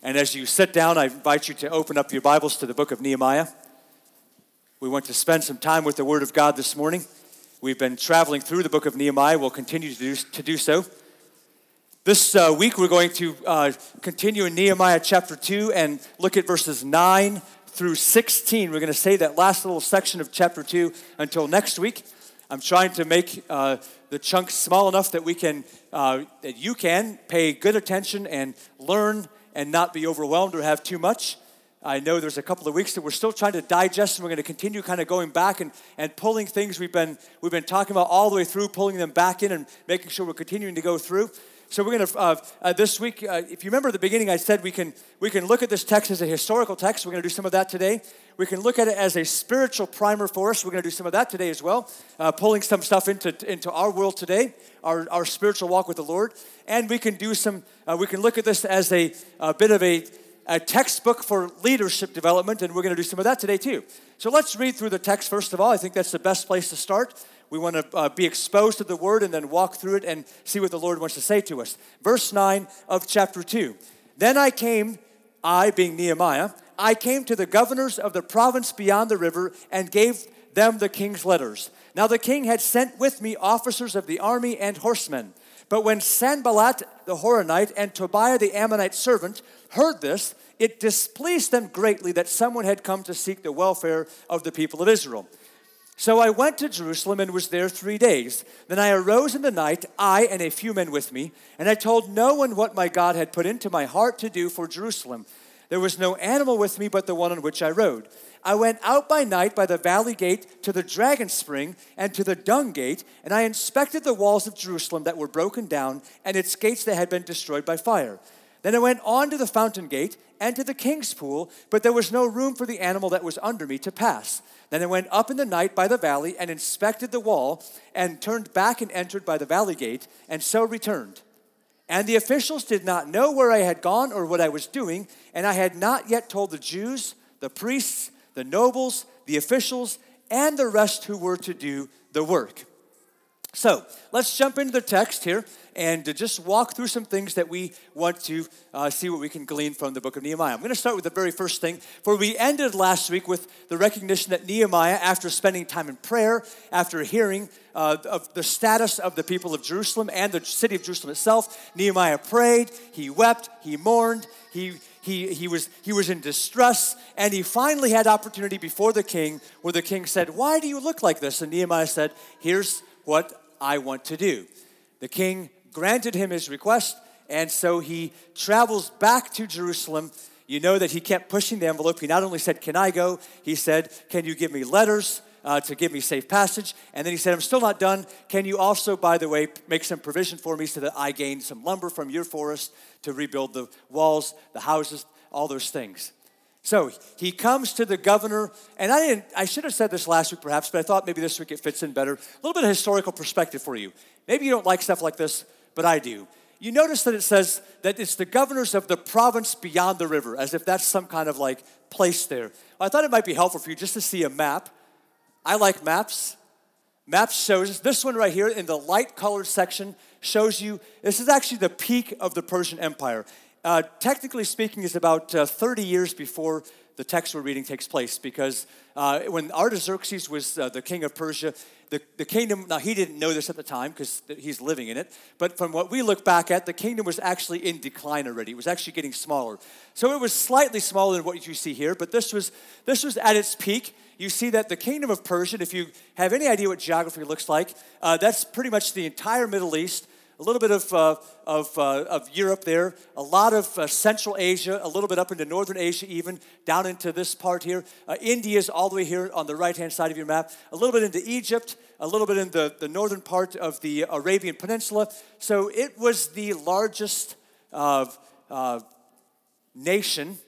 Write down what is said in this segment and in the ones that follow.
And as you sit down, I invite you to open up your Bibles to the book of Nehemiah. We want to spend some time with the Word of God this morning. We've been traveling through the book of Nehemiah. We'll continue to do, to do so. This uh, week, we're going to uh, continue in Nehemiah chapter 2 and look at verses 9 through 16. We're going to say that last little section of chapter 2 until next week. I'm trying to make uh, the chunks small enough that we can, uh, that you can pay good attention and learn and not be overwhelmed or have too much. I know there's a couple of weeks that we're still trying to digest, and we're going to continue kind of going back and, and pulling things we've been, we've been talking about all the way through, pulling them back in and making sure we're continuing to go through. So we're going to uh, uh, this week. Uh, if you remember at the beginning, I said we can we can look at this text as a historical text. We're going to do some of that today. We can look at it as a spiritual primer for us. We're going to do some of that today as well, uh, pulling some stuff into into our world today, our our spiritual walk with the Lord, and we can do some. Uh, we can look at this as a, a bit of a a textbook for leadership development, and we're going to do some of that today too. So let's read through the text first of all. I think that's the best place to start. We want to uh, be exposed to the word and then walk through it and see what the Lord wants to say to us. Verse 9 of chapter 2. Then I came, I being Nehemiah, I came to the governors of the province beyond the river and gave them the king's letters. Now the king had sent with me officers of the army and horsemen. But when Sanballat the Horonite and Tobiah the Ammonite servant heard this, it displeased them greatly that someone had come to seek the welfare of the people of Israel. So I went to Jerusalem and was there three days. Then I arose in the night, I and a few men with me, and I told no one what my God had put into my heart to do for Jerusalem. There was no animal with me but the one on which I rode. I went out by night by the valley gate to the dragon spring and to the dung gate, and I inspected the walls of Jerusalem that were broken down and its gates that had been destroyed by fire. Then I went on to the fountain gate and to the king's pool, but there was no room for the animal that was under me to pass. Then I went up in the night by the valley and inspected the wall, and turned back and entered by the valley gate, and so returned. And the officials did not know where I had gone or what I was doing, and I had not yet told the Jews, the priests, the nobles, the officials, and the rest who were to do the work. So let's jump into the text here and to just walk through some things that we want to uh, see what we can glean from the book of Nehemiah. I'm going to start with the very first thing, for we ended last week with the recognition that Nehemiah, after spending time in prayer, after hearing uh, of the status of the people of Jerusalem and the city of Jerusalem itself, Nehemiah prayed, he wept, he mourned, he he, he, was, he was in distress, and he finally had opportunity before the king where the king said, Why do you look like this? And Nehemiah said, Here's what I want to do. The king granted him his request, and so he travels back to Jerusalem. You know that he kept pushing the envelope. He not only said, Can I go? He said, Can you give me letters? Uh, to give me safe passage. And then he said, I'm still not done. Can you also, by the way, make some provision for me so that I gain some lumber from your forest to rebuild the walls, the houses, all those things? So he comes to the governor, and I didn't, I should have said this last week perhaps, but I thought maybe this week it fits in better. A little bit of historical perspective for you. Maybe you don't like stuff like this, but I do. You notice that it says that it's the governors of the province beyond the river, as if that's some kind of like place there. I thought it might be helpful for you just to see a map. I like maps. Maps shows this one right here in the light colored section shows you this is actually the peak of the Persian Empire. Uh, technically speaking, is about uh, 30 years before the text we're reading takes place because uh, when Artaxerxes was uh, the king of Persia, the, the kingdom, now he didn't know this at the time because he's living in it, but from what we look back at, the kingdom was actually in decline already. It was actually getting smaller. So it was slightly smaller than what you see here, but this was, this was at its peak. You see that the kingdom of Persia, if you have any idea what geography looks like, uh, that's pretty much the entire Middle East a little bit of, uh, of, uh, of Europe there, a lot of uh, Central Asia, a little bit up into Northern Asia, even down into this part here. Uh, India's all the way here on the right hand side of your map, a little bit into Egypt, a little bit in the, the northern part of the Arabian Peninsula. So it was the largest nation.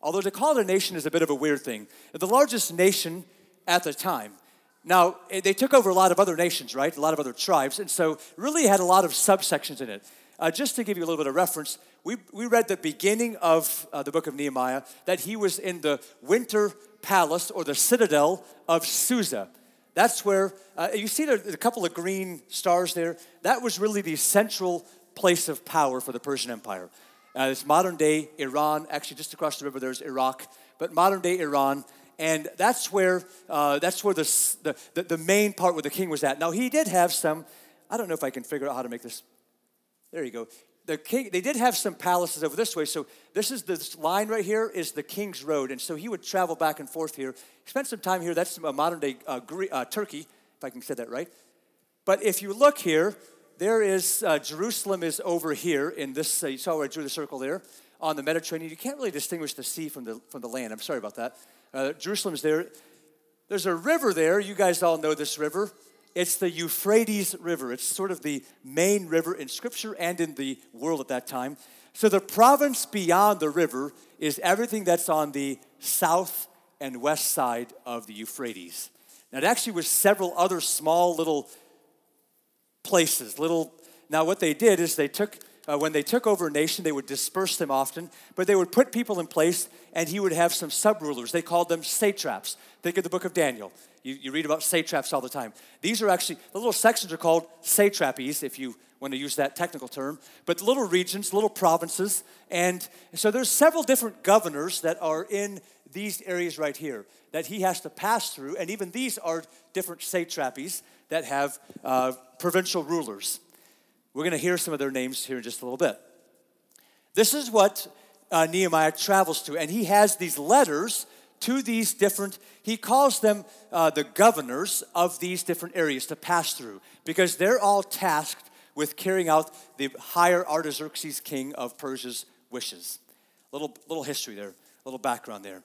Although to call it a nation is a bit of a weird thing. The largest nation at the time. Now, eh, they took over a lot of other nations, right? A lot of other tribes, and so really had a lot of subsections in it. Uh, just to give you a little bit of reference, we, we read the beginning of uh, the book of Nehemiah that he was in the winter palace or the citadel of Susa. That's where, uh, you see there, a couple of green stars there? That was really the central place of power for the Persian Empire. Uh, it's modern day Iran. Actually, just across the river there's Iraq, but modern day Iran. And that's where, uh, that's where the, the, the main part where the king was at. Now, he did have some, I don't know if I can figure out how to make this. There you go. The king, they did have some palaces over this way. So this is this line right here is the king's road. And so he would travel back and forth here. He spent some time here. That's modern day uh, uh, Turkey, if I can say that right. But if you look here, there is uh, Jerusalem is over here in this. Uh, you saw where I drew the circle there on the Mediterranean. You can't really distinguish the sea from the from the land. I'm sorry about that. Uh, Jerusalem is there. There's a river there. You guys all know this river. It's the Euphrates River. It's sort of the main river in Scripture and in the world at that time. So the province beyond the river is everything that's on the south and west side of the Euphrates. Now, it actually was several other small little places. Little. Now, what they did is they took uh, when they took over a nation, they would disperse them often, but they would put people in place, and he would have some sub rulers. They called them satraps. Think of the book of Daniel. You, you read about satraps all the time. These are actually, the little sections are called satrapies, if you want to use that technical term, but little regions, little provinces. And so there's several different governors that are in these areas right here that he has to pass through, and even these are different satrapies that have uh, provincial rulers. We're going to hear some of their names here in just a little bit. This is what uh, Nehemiah travels to, and he has these letters to these different, he calls them uh, the governors of these different areas to pass through because they're all tasked with carrying out the higher Artaxerxes king of Persia's wishes. Little, little history there, a little background there.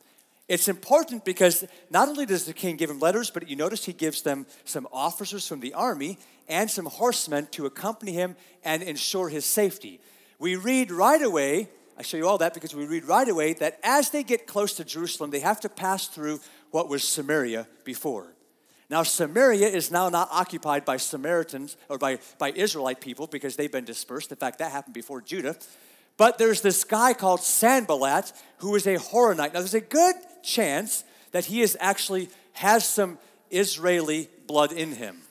It's important because not only does the king give him letters, but you notice he gives them some officers from the army and some horsemen to accompany him and ensure his safety. We read right away, I show you all that because we read right away that as they get close to Jerusalem, they have to pass through what was Samaria before. Now, Samaria is now not occupied by Samaritans or by, by Israelite people because they've been dispersed. In fact, that happened before Judah. But there's this guy called Sanballat who is a Horonite. Now, there's a good chance that he is actually has some Israeli blood in him.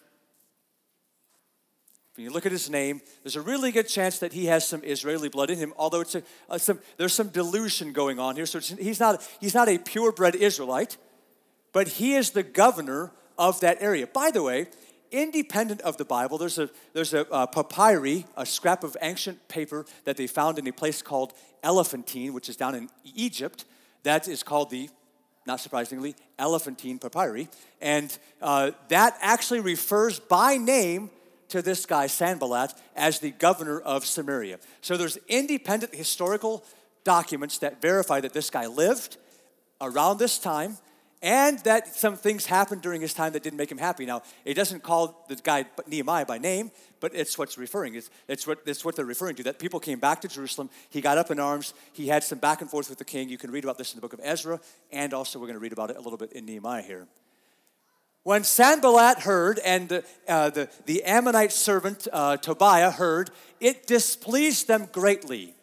When you look at his name, there's a really good chance that he has some Israeli blood in him. Although it's a, a some, there's some dilution going on here, so he's not he's not a purebred Israelite, but he is the governor of that area. By the way, independent of the Bible, there's a there's a, a papyri, a scrap of ancient paper that they found in a place called Elephantine, which is down in Egypt. That is called the not surprisingly, Elephantine papyri. And uh, that actually refers by name to this guy, Sanballat, as the governor of Samaria. So there's independent historical documents that verify that this guy lived around this time and that some things happened during his time that didn't make him happy. Now, it doesn't call the guy Nehemiah by name, but it's what's referring. It's, it's, what, it's what they're referring to. That people came back to Jerusalem. He got up in arms. He had some back and forth with the king. You can read about this in the book of Ezra, and also we're going to read about it a little bit in Nehemiah here. When Sanballat heard, and the, uh, the, the Ammonite servant uh, Tobiah heard, it displeased them greatly.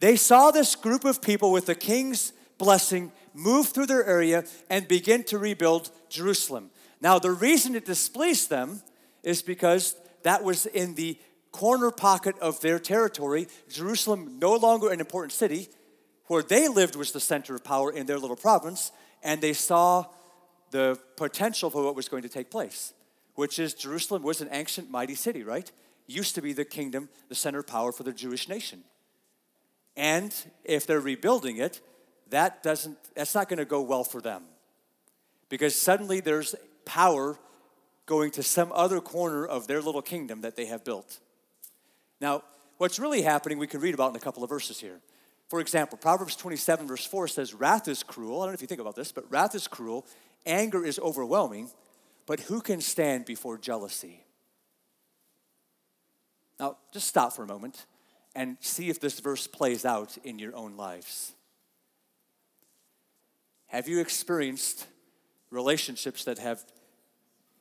They saw this group of people with the king's blessing move through their area and begin to rebuild Jerusalem. Now, the reason it displeased them is because that was in the corner pocket of their territory. Jerusalem, no longer an important city, where they lived was the center of power in their little province, and they saw the potential for what was going to take place, which is Jerusalem was an ancient, mighty city, right? Used to be the kingdom, the center of power for the Jewish nation. And if they're rebuilding it, that doesn't, that's not going to go well for them. Because suddenly there's power going to some other corner of their little kingdom that they have built. Now, what's really happening, we can read about in a couple of verses here. For example, Proverbs 27, verse 4 says, Wrath is cruel. I don't know if you think about this, but wrath is cruel, anger is overwhelming, but who can stand before jealousy? Now, just stop for a moment and see if this verse plays out in your own lives. Have you experienced relationships that have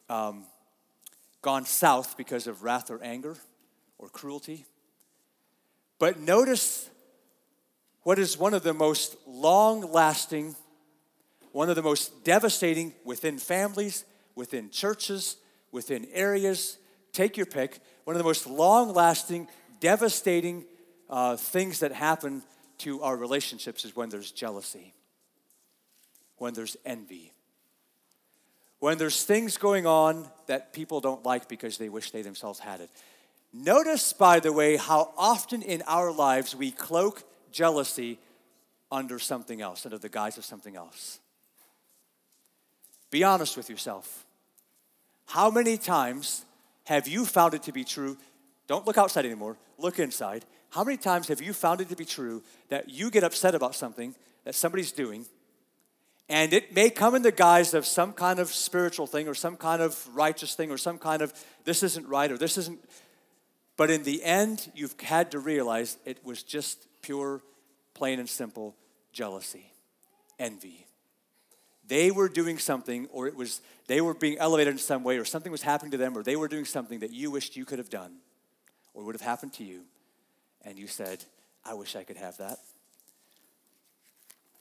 um, gone south because of wrath or anger or cruelty? But notice what is one of the most long lasting, one of the most devastating within families, within churches, within areas. Take your pick. One of the most long lasting, devastating uh, things that happen to our relationships is when there's jealousy, when there's envy, when there's things going on that people don't like because they wish they themselves had it. Notice, by the way, how often in our lives we cloak jealousy under something else, under the guise of something else. Be honest with yourself. How many times have you found it to be true? Don't look outside anymore, look inside. How many times have you found it to be true that you get upset about something that somebody's doing, and it may come in the guise of some kind of spiritual thing or some kind of righteous thing or some kind of this isn't right or this isn't, but in the end, you've had to realize it was just pure, plain and simple jealousy, envy. They were doing something, or it was they were being elevated in some way, or something was happening to them, or they were doing something that you wished you could have done, or would have happened to you, and you said, I wish I could have that.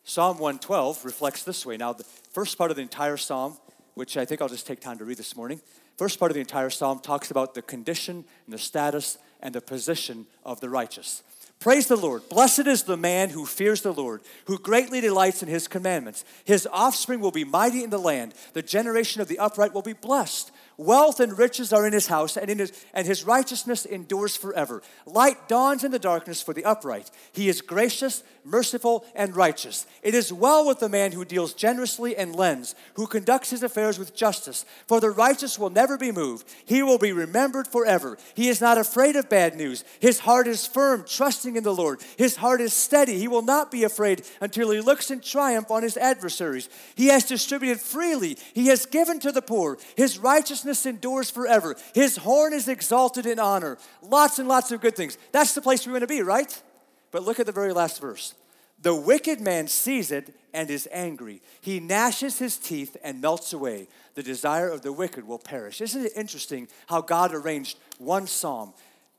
Psalm 112 reflects this way. Now, the first part of the entire psalm, which I think I'll just take time to read this morning, first part of the entire psalm talks about the condition and the status and the position of the righteous. Praise the Lord. Blessed is the man who fears the Lord, who greatly delights in his commandments. His offspring will be mighty in the land. The generation of the upright will be blessed. Wealth and riches are in his house, and, in his, and his righteousness endures forever. Light dawns in the darkness for the upright. He is gracious, merciful, and righteous. It is well with the man who deals generously and lends, who conducts his affairs with justice. For the righteous will never be moved. He will be remembered forever. He is not afraid of bad news. His heart is firm, trusting in the Lord. His heart is steady. He will not be afraid until he looks in triumph on his adversaries. He has distributed freely. He has given to the poor. His righteousness righteousness endures forever. His horn is exalted in honor. Lots and lots of good things. That's the place we want to be, right? But look at the very last verse. The wicked man sees it and is angry. He gnashes his teeth and melts away. The desire of the wicked will perish. Isn't it interesting how God arranged one psalm?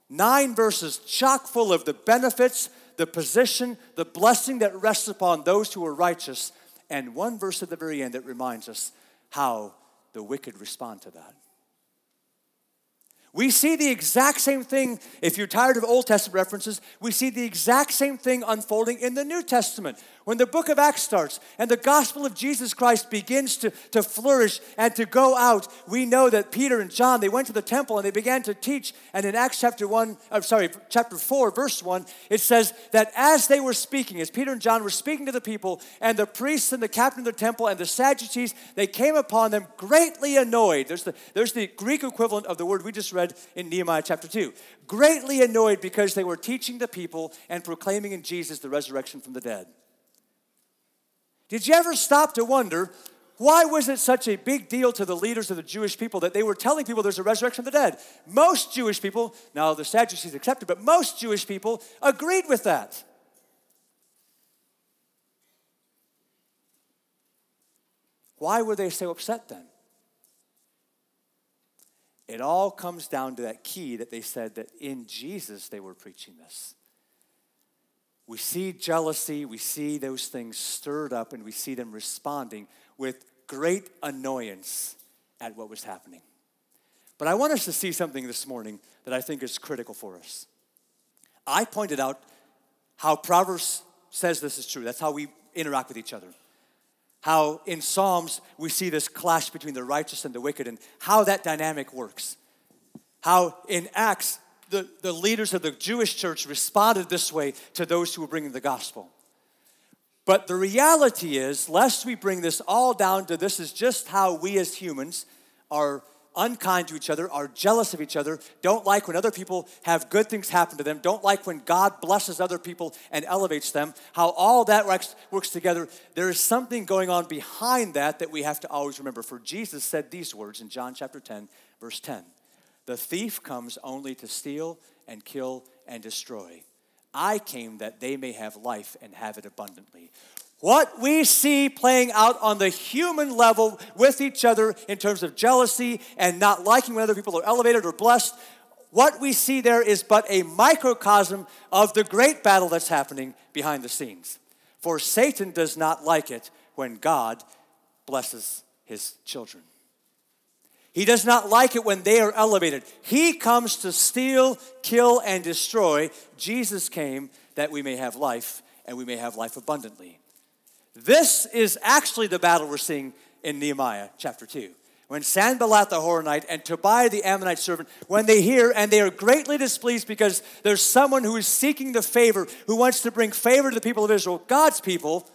Nine verses chock full of the benefits, the position, the blessing that rests upon those who are righteous, and one verse at the very end that reminds us how the wicked respond to that. We see the exact same thing, if you're tired of Old Testament references, we see the exact same thing unfolding in the New Testament. When the book of Acts starts and the gospel of Jesus Christ begins to, to flourish and to go out, we know that Peter and John, they went to the temple and they began to teach. And in Acts chapter 1, I'm sorry, chapter 4, verse 1, it says that as they were speaking, as Peter and John were speaking to the people, and the priests and the captain of the temple and the Sadducees, they came upon them greatly annoyed. There's the, there's the Greek equivalent of the word we just read in Nehemiah chapter 2. Greatly annoyed because they were teaching the people and proclaiming in Jesus the resurrection from the dead. Did you ever stop to wonder why was it such a big deal to the leaders of the Jewish people that they were telling people there's a resurrection of the dead? Most Jewish people, now the Sadducees accepted, but most Jewish people agreed with that. Why were they so upset then? It all comes down to that key that they said that in Jesus they were preaching this. We see jealousy, we see those things stirred up, and we see them responding with great annoyance at what was happening. But I want us to see something this morning that I think is critical for us. I pointed out how Proverbs says this is true. That's how we interact with each other. How in Psalms we see this clash between the righteous and the wicked and how that dynamic works. How in Acts the, the leaders of the Jewish church responded this way to those who were bringing the gospel. But the reality is, lest we bring this all down to this is just how we as humans are unkind to each other, are jealous of each other, don't like when other people have good things happen to them, don't like when God blesses other people and elevates them, how all that works, works together. There is something going on behind that that we have to always remember. For Jesus said these words in John chapter 10, verse 10 the thief comes only to steal and kill and destroy. I came that they may have life and have it abundantly. What we see playing out on the human level with each other in terms of jealousy and not liking when other people are elevated or blessed, what we see there is but a microcosm of the great battle that's happening behind the scenes. For Satan does not like it when God blesses his children. He does not like it when they are elevated. He comes to steal, kill, and destroy. Jesus came that we may have life and we may have life abundantly. This is actually the battle we're seeing in Nehemiah chapter 2. When Sanballat the Horonite and Tobiah the Ammonite servant, when they hear and they are greatly displeased because there's someone who is seeking the favor, who wants to bring favor to the people of Israel, God's people,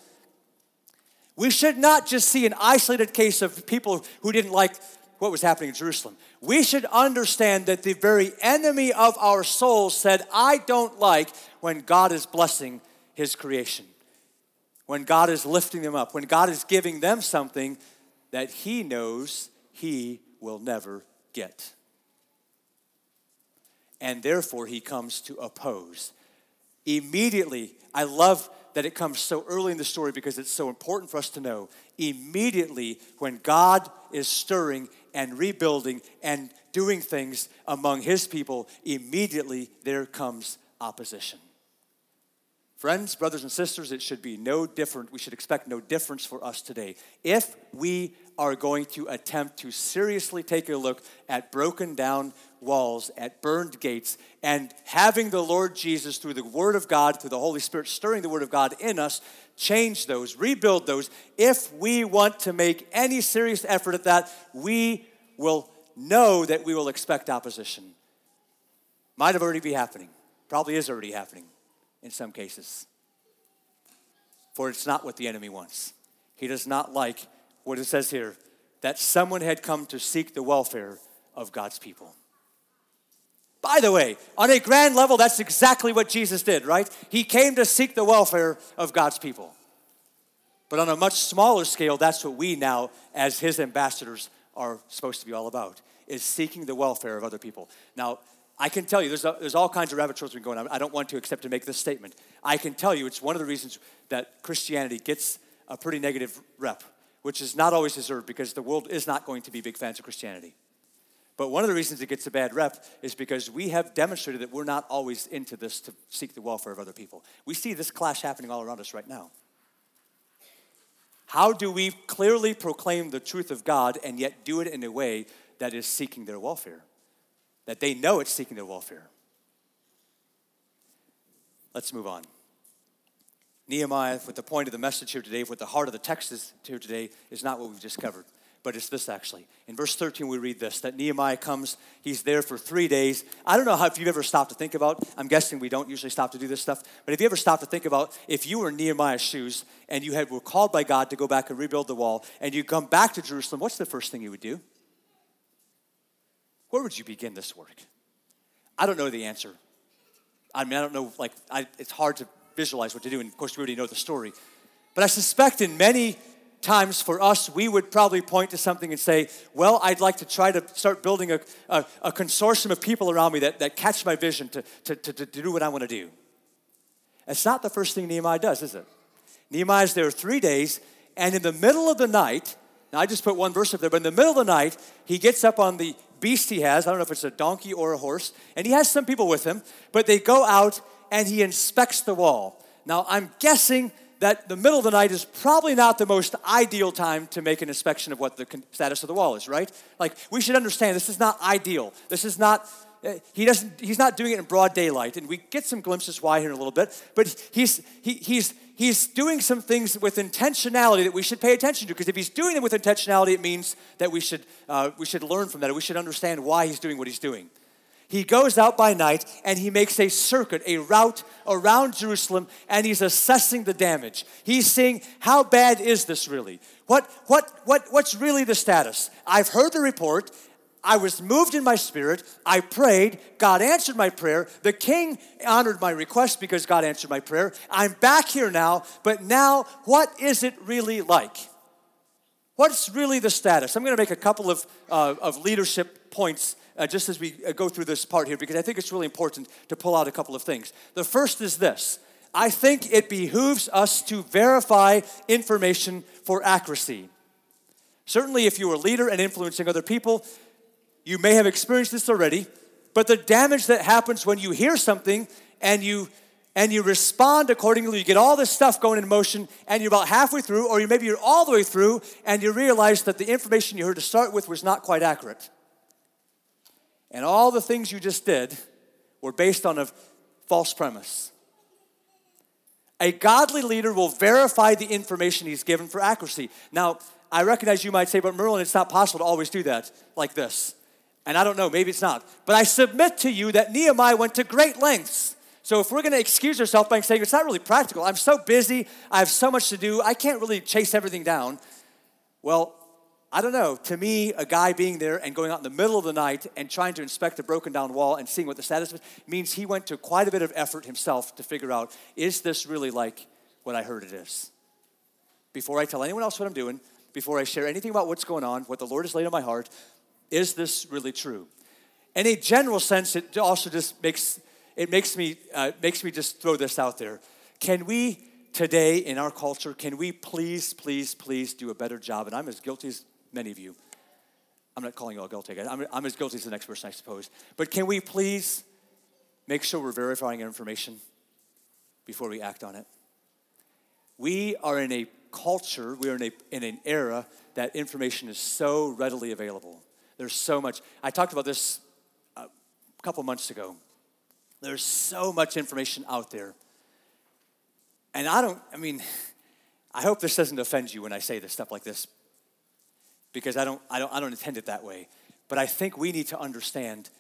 we should not just see an isolated case of people who didn't like what was happening in Jerusalem. We should understand that the very enemy of our souls said, I don't like when God is blessing his creation, when God is lifting them up, when God is giving them something that he knows he will never get. And therefore, he comes to oppose. Immediately, I love that it comes so early in the story because it's so important for us to know. Immediately, when God is stirring and rebuilding and doing things among his people, immediately there comes opposition. Friends, brothers, and sisters, it should be no different. We should expect no difference for us today. If we are going to attempt to seriously take a look at broken down walls, at burned gates, and having the Lord Jesus, through the Word of God, through the Holy Spirit, stirring the Word of God in us, change those, rebuild those. If we want to make any serious effort at that, we will know that we will expect opposition. Might have already be happening, probably is already happening in some cases. For it's not what the enemy wants. He does not like what it says here that someone had come to seek the welfare of God's people. By the way, on a grand level, that's exactly what Jesus did, right? He came to seek the welfare of God's people. But on a much smaller scale, that's what we now, as his ambassadors, are supposed to be all about, is seeking the welfare of other people. Now, I can tell you, there's, a, there's all kinds of rabbit trails we going on. I don't want to except to make this statement. I can tell you it's one of the reasons that Christianity gets a pretty negative rep, which is not always deserved because the world is not going to be big fans of Christianity. But one of the reasons it gets a bad rep is because we have demonstrated that we're not always into this to seek the welfare of other people. We see this clash happening all around us right now. How do we clearly proclaim the truth of God and yet do it in a way that is seeking their welfare? That they know it's seeking their welfare. Let's move on. Nehemiah, with the point of the message here today, with the heart of the text is here today, is not what we've just covered, but it's this actually. In verse 13, we read this that Nehemiah comes, he's there for three days. I don't know how, if you've ever stopped to think about, I'm guessing we don't usually stop to do this stuff, but if you ever stopped to think about if you were in Nehemiah's shoes and you had, were called by God to go back and rebuild the wall, and you come back to Jerusalem, what's the first thing you would do? Where would you begin this work? I don't know the answer. I mean, I don't know, like, I, it's hard to visualize what to do, and of course, we already know the story. But I suspect in many times for us, we would probably point to something and say, Well, I'd like to try to start building a, a, a consortium of people around me that, that catch my vision to, to, to, to do what I want to do. It's not the first thing Nehemiah does, is it? Nehemiah's there three days, and in the middle of the night, now I just put one verse up there, but in the middle of the night, he gets up on the beast he has. I don't know if it's a donkey or a horse. And he has some people with him, but they go out and he inspects the wall. Now, I'm guessing that the middle of the night is probably not the most ideal time to make an inspection of what the status of the wall is, right? Like, we should understand this is not ideal. This is not uh, he doesn't he's not doing it in broad daylight and we get some glimpses why here in a little bit but he's he, he's he's doing some things with intentionality that we should pay attention to because if he's doing them with intentionality, it means that we should, uh, we should learn from that. We should understand why he's doing what he's doing. He goes out by night and he makes a circuit, a route around Jerusalem, and he's assessing the damage. He's seeing how bad is this really? What, what, what, what's really the status? I've heard the report. I was moved in my spirit. I prayed. God answered my prayer. The king honored my request because God answered my prayer. I'm back here now, but now what is it really like? What's really the status? I'm going to make a couple of, uh, of leadership points uh, just as we uh, go through this part here because I think it's really important to pull out a couple of things. The first is this I think it behooves us to verify information for accuracy. Certainly, if you're a leader and influencing other people, you may have experienced this already, but the damage that happens when you hear something and you and you respond accordingly. You get all this stuff going in motion, and you're about halfway through, or maybe you're all the way through, and you realize that the information you heard to start with was not quite accurate. And all the things you just did were based on a false premise. A godly leader will verify the information he's given for accuracy. Now, I recognize you might say, but Merlin, it's not possible to always do that like this. And I don't know, maybe it's not. But I submit to you that Nehemiah went to great lengths. So if we're going to excuse ourselves by saying it's not really practical, I'm so busy, I have so much to do, I can't really chase everything down. Well, I don't know. To me, a guy being there and going out in the middle of the night and trying to inspect a broken down wall and seeing what the status was means he went to quite a bit of effort himself to figure out is this really like what I heard it is? Before I tell anyone else what I'm doing, before I share anything about what's going on, what the Lord has laid on my heart, is this really true? In a general sense, it also just makes it makes me uh, makes me just throw this out there. Can we today in our culture, can we please, please, please do a better job? And I'm as guilty as many of you. I'm not calling you all guilty. I'm, I'm as guilty as the next person, I suppose. But can we please make sure we're verifying our information before we act on it? We are in a culture, we are in, a, in an era that information is so readily available. There's so much. I talked about this a couple months ago. There's so much information out there. And I don't, I mean, I hope this doesn't offend you when I say this stuff like this, because I don't, I don't, I don't intend it that way. But I think we need to understand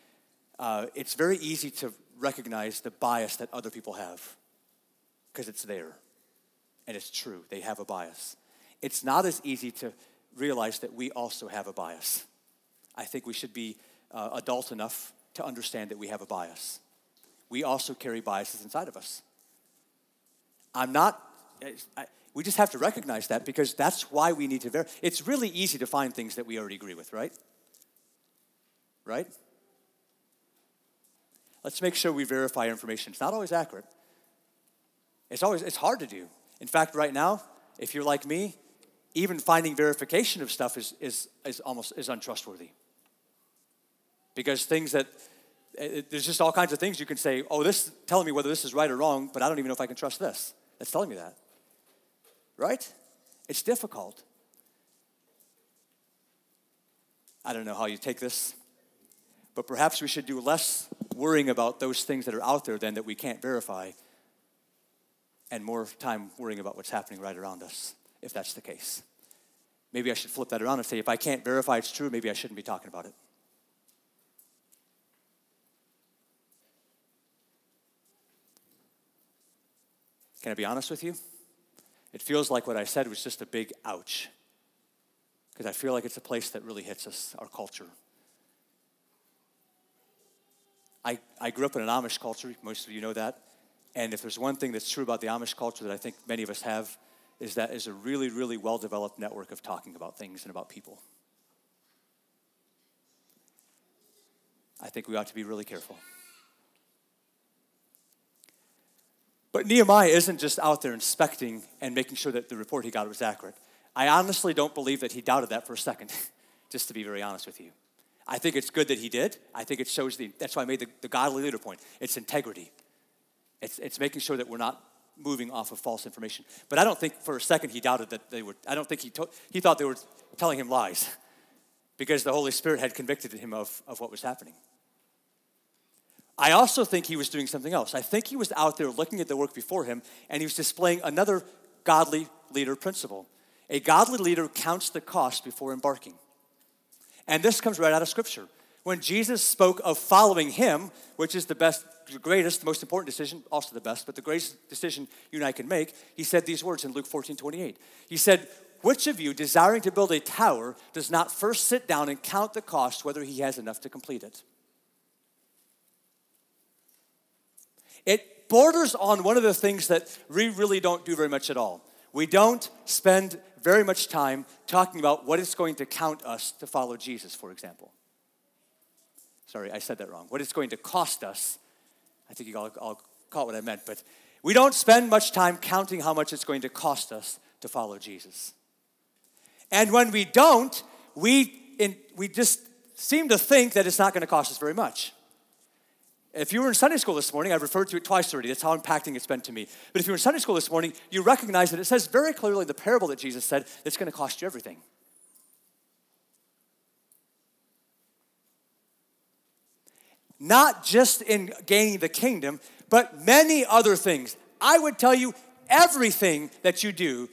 uh, it's very easy to recognize the bias that other people have, because it's there. And it's true, they have a bias. It's not as easy to realize that we also have a bias. I think we should be uh, adult enough to understand that we have a bias. We also carry biases inside of us. I'm not, I, we just have to recognize that because that's why we need to verify. It's really easy to find things that we already agree with, right? Right? Let's make sure we verify information. It's not always accurate. It's always it's hard to do. In fact, right now, if you're like me, even finding verification of stuff is, is, is almost is untrustworthy because things that it, there's just all kinds of things you can say oh this telling me whether this is right or wrong but i don't even know if i can trust this. That's telling me that. Right? It's difficult. I don't know how you take this but perhaps we should do less worrying about those things that are out there than that we can't verify and more time worrying about what's happening right around us if that's the case. Maybe i should flip that around and say if i can't verify it's true maybe i shouldn't be talking about it Can I be honest with you? It feels like what I said was just a big ouch. Because I feel like it's a place that really hits us, our culture. I, I grew up in an Amish culture, most of you know that. And if there's one thing that's true about the Amish culture that I think many of us have, is that is a really, really well developed network of talking about things and about people. I think we ought to be really careful. But Nehemiah isn't just out there inspecting and making sure that the report he got was accurate. I honestly don't believe that he doubted that for a second, just to be very honest with you. I think it's good that he did. I think it shows the, that's why I made the, the godly leader point. It's integrity. It's, it's making sure that we're not moving off of false information. But I don't think for a second he doubted that they were, I don't think he, to, he thought they were telling him lies because the Holy Spirit had convicted him of, of what was happening. I also think he was doing something else. I think he was out there looking at the work before him and he was displaying another godly leader principle. A godly leader counts the cost before embarking. And this comes right out of Scripture. When Jesus spoke of following him, which is the best, the greatest, the most important decision, also the best, but the greatest decision you and I can make, he said these words in Luke 14 28. He said, Which of you, desiring to build a tower, does not first sit down and count the cost whether he has enough to complete it? It borders on one of the things that we really don't do very much at all. We don't spend very much time talking about what it's going to count us to follow Jesus, for example. Sorry, I said that wrong. What it's going to cost us. I think you all, all caught what I meant, but we don't spend much time counting how much it's going to cost us to follow Jesus. And when we don't, we, in, we just seem to think that it's not going to cost us very much. If you were in Sunday school this morning, I've referred to it twice already. That's how impacting it's been to me. But if you were in Sunday school this morning, you recognize that it says very clearly the parable that Jesus said, it's going to cost you everything. Not just in gaining the kingdom, but many other things. I would tell you, everything that you do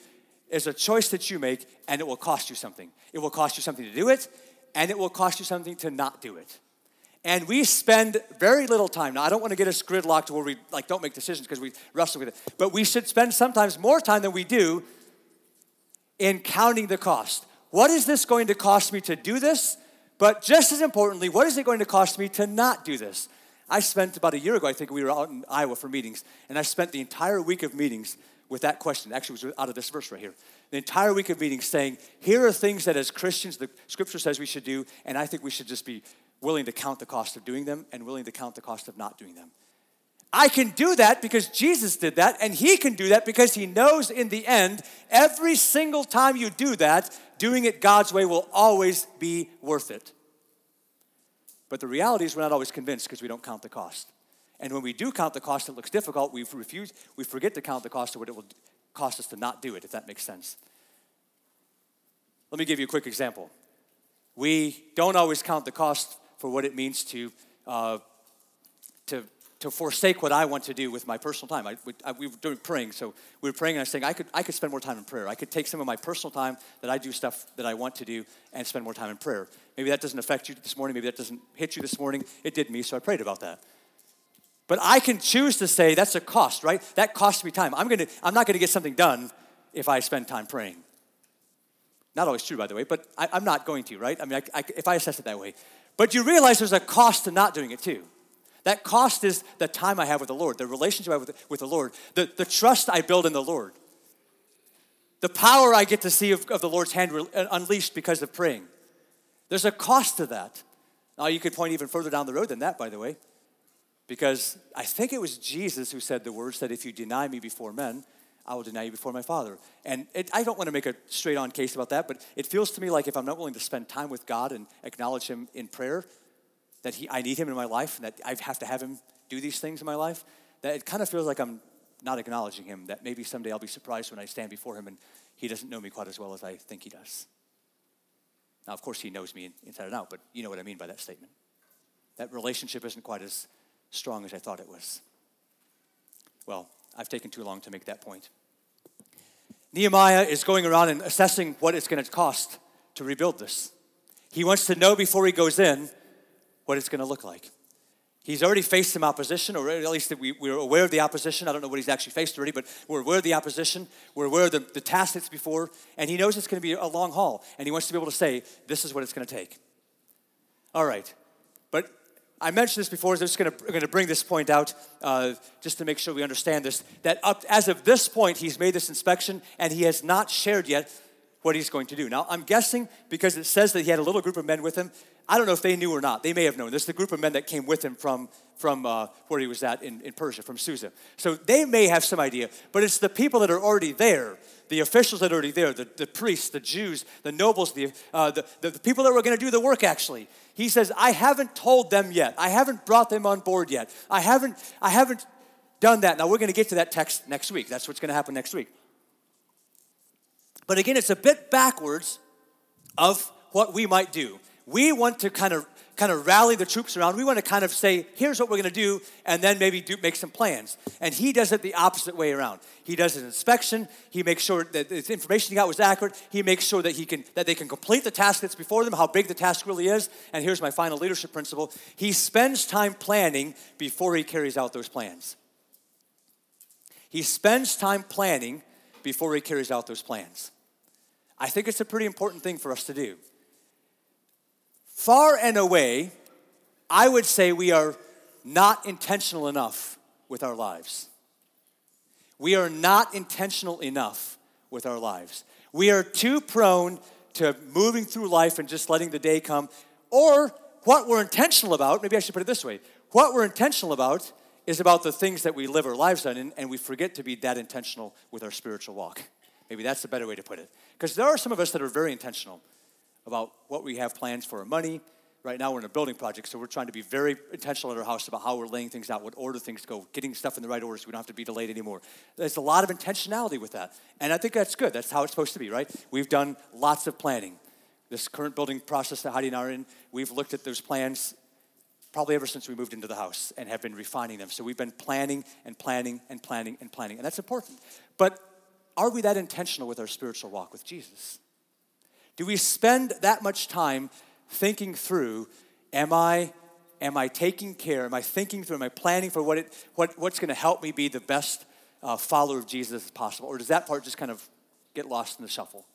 is a choice that you make, and it will cost you something. It will cost you something to do it, and it will cost you something to not do it. And we spend very little time. Now, I don't want to get us gridlocked where we like don't make decisions because we wrestle with it. But we should spend sometimes more time than we do in counting the cost. What is this going to cost me to do this? But just as importantly, what is it going to cost me to not do this? I spent about a year ago, I think we were out in Iowa for meetings, and I spent the entire week of meetings with that question. Actually, it was out of this verse right here. The entire week of meetings saying, here are things that as Christians the scripture says we should do, and I think we should just be willing to count the cost of doing them and willing to count the cost of not doing them. I can do that because Jesus did that, and He can do that because He knows in the end, every single time you do that, doing it God's way will always be worth it. But the reality is, we're not always convinced because we don't count the cost. And when we do count the cost, it looks difficult. We refuse, we forget to count the cost of what it will cost us to not do it, if that makes sense. Let me give you a quick example. We don't always count the cost for what it means to, uh, to, to forsake what I want to do with my personal time. I, we, I, we were doing praying, so we were praying, and I was saying I could, I could spend more time in prayer. I could take some of my personal time that I do stuff that I want to do and spend more time in prayer. Maybe that doesn't affect you this morning. Maybe that doesn't hit you this morning. It did me, so I prayed about that. But I can choose to say that's a cost, right? That costs me time. I'm, gonna, I'm not going to get something done if I spend time praying. Not always true, by the way, but I, am not going to, right? I mean, I, I, if I assess it that way. But you realize there's a cost to not doing it too. That cost is the time I have with the Lord, the relationship I have with, with the Lord, the, the trust I build in the Lord, the power I get to see of, of the Lord's hand re- uh, unleashed because of praying. There's a cost to that. Now, you could point even further down the road than that, by the way, because I think it was Jesus who said the words that if you deny me before men, I will deny you before my Father. And it, I don't want to make a straight on case about that, but it feels to me like if I'm not willing to spend time with God and acknowledge Him in prayer, that he, I need Him in my life, and that I have to have Him do these things in my life, that it kind of feels like I'm not acknowledging Him, that maybe someday I'll be surprised when I stand before Him and He doesn't know me quite as well as I think He does. Now, of course, He knows me inside and out, but you know what I mean by that statement. That relationship isn't quite as strong as I thought it was. Well, I've taken too long to make that point. Nehemiah is going around and assessing what it's going to cost to rebuild this. He wants to know before he goes in what it's going to look like. He's already faced some opposition, or at least we, we're aware of the opposition. I don't know what he's actually faced already, but we're aware of the opposition. We're aware of the, the task that's before, and he knows it's going to be a long haul, and he wants to be able to say, This is what it's going to take. All right. But I mentioned this before, I'm just going to, going to bring this point out uh, just to make sure we understand this. That up, as of this point, he's made this inspection and he has not shared yet what he's going to do. Now, I'm guessing because it says that he had a little group of men with him. I don't know if they knew or not. They may have known. This is the group of men that came with him from, from uh, where he was at in, in Persia, from Susa. So they may have some idea, but it's the people that are already there, the officials that are already there, the, the priests, the Jews, the nobles, the, uh, the, the, the people that were going to do the work actually. He says, I haven't told them yet. I haven't brought them on board yet. I haven't, I haven't done that. Now we're going to get to that text next week. That's what's going to happen next week. But again, it's a bit backwards of what we might do. We want to kind of kind of rally the troops around. We want to kind of say, here's what we're going to do, and then maybe do, make some plans. And he does it the opposite way around. He does an inspection. He makes sure that the information he got was accurate. He makes sure that he can that they can complete the task that's before them, how big the task really is. And here's my final leadership principle: he spends time planning before he carries out those plans. He spends time planning before he carries out those plans. I think it's a pretty important thing for us to do. Far and away, I would say we are not intentional enough with our lives. We are not intentional enough with our lives. We are too prone to moving through life and just letting the day come. Or what we're intentional about, maybe I should put it this way what we're intentional about is about the things that we live our lives on, and we forget to be that intentional with our spiritual walk. Maybe that's a better way to put it. Because there are some of us that are very intentional about what we have plans for our money, right now we're in a building project, so we're trying to be very intentional at our house about how we're laying things out, what order things go, getting stuff in the right order so we don't have to be delayed anymore. There's a lot of intentionality with that. And I think that's good. That's how it's supposed to be, right? We've done lots of planning. This current building process that Heidi and I are in, we've looked at those plans probably ever since we moved into the house and have been refining them. So we've been planning and planning and planning and planning, and that's important. But are we that intentional with our spiritual walk with Jesus? Do we spend that much time thinking through am I am I taking care? Am I thinking through? Am I planning for what it what, what's going to help me be the best uh, follower of Jesus as possible? Or does that part just kind of get lost in the shuffle?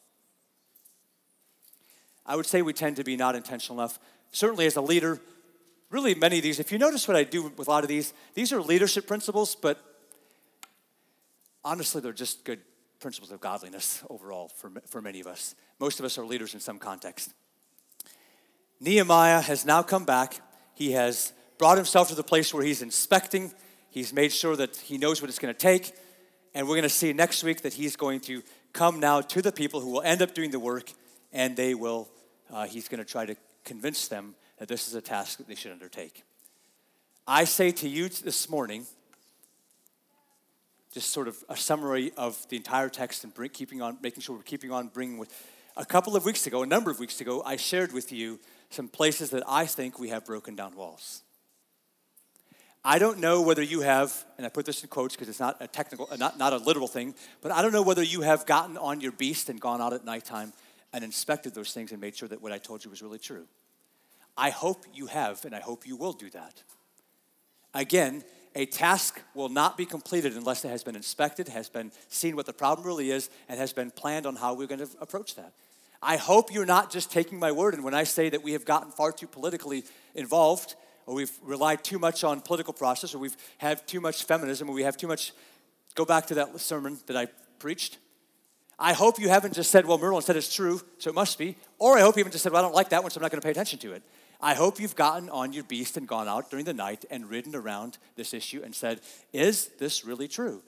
I would say we tend to be not intentional enough. Certainly, as a leader, really many of these, if you notice what I do with a lot of these, these are leadership principles, but honestly, they're just good principles of godliness overall for, for many of us. Most of us are leaders in some context. Nehemiah has now come back. He has brought himself to the place where he's inspecting. He's made sure that he knows what it's going to take. And we're going to see next week that he's going to come now to the people who will end up doing the work, and they will, uh, he's going to try to convince them that this is a task that they should undertake. I say to you this morning, just sort of a summary of the entire text and bring, keeping on, making sure we're keeping on bringing with. A couple of weeks ago, a number of weeks ago, I shared with you some places that I think we have broken down walls. I don't know whether you have, and I put this in quotes because it's not a technical, not, not a literal thing, but I don't know whether you have gotten on your beast and gone out at nighttime and inspected those things and made sure that what I told you was really true. I hope you have, and I hope you will do that. Again, a task will not be completed unless it has been inspected, has been seen what the problem really is, and has been planned on how we're going to approach that. I hope you're not just taking my word, and when I say that we have gotten far too politically involved, or we've relied too much on political process, or we've had too much feminism, or we have too much, go back to that sermon that I preached. I hope you haven't just said, well, Merlin said it's true, so it must be. Or I hope you haven't just said, well, I don't like that one, so I'm not going to pay attention to it. I hope you've gotten on your beast and gone out during the night and ridden around this issue and said, Is this really true?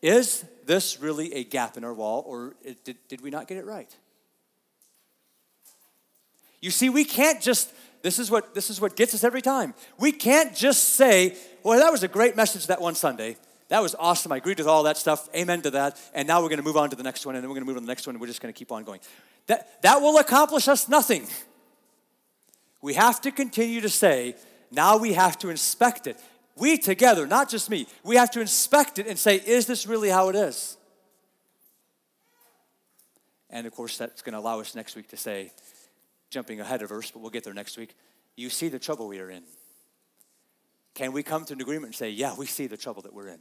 Is this really a gap in our wall, or did, did we not get it right? You see, we can't just, this is, what, this is what gets us every time. We can't just say, Well, that was a great message that one Sunday. That was awesome. I agreed with all that stuff. Amen to that. And now we're going to move on to the next one, and then we're going to move on to the next one, and we're just going to keep on going. That, that will accomplish us nothing. We have to continue to say, now we have to inspect it. We together, not just me, we have to inspect it and say, is this really how it is? And of course, that's going to allow us next week to say, jumping ahead of verse, but we'll get there next week. You see the trouble we are in. Can we come to an agreement and say, yeah, we see the trouble that we're in?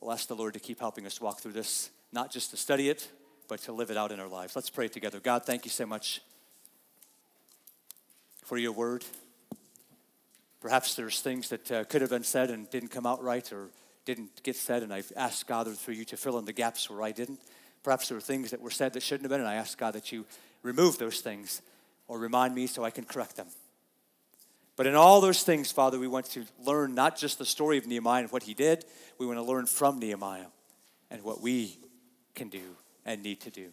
We'll ask the Lord to keep helping us walk through this, not just to study it, but to live it out in our lives. Let's pray together. God, thank you so much for your word. Perhaps there's things that uh, could have been said and didn't come out right or didn't get said, and I've asked God through you to fill in the gaps where I didn't. Perhaps there were things that were said that shouldn't have been, and I ask God that you remove those things or remind me so I can correct them. But in all those things, Father, we want to learn not just the story of Nehemiah and what he did, we want to learn from Nehemiah and what we can do and need to do.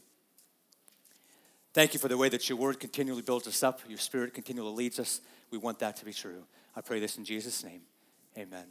Thank you for the way that your word continually builds us up, your spirit continually leads us. We want that to be true. I pray this in Jesus' name. Amen.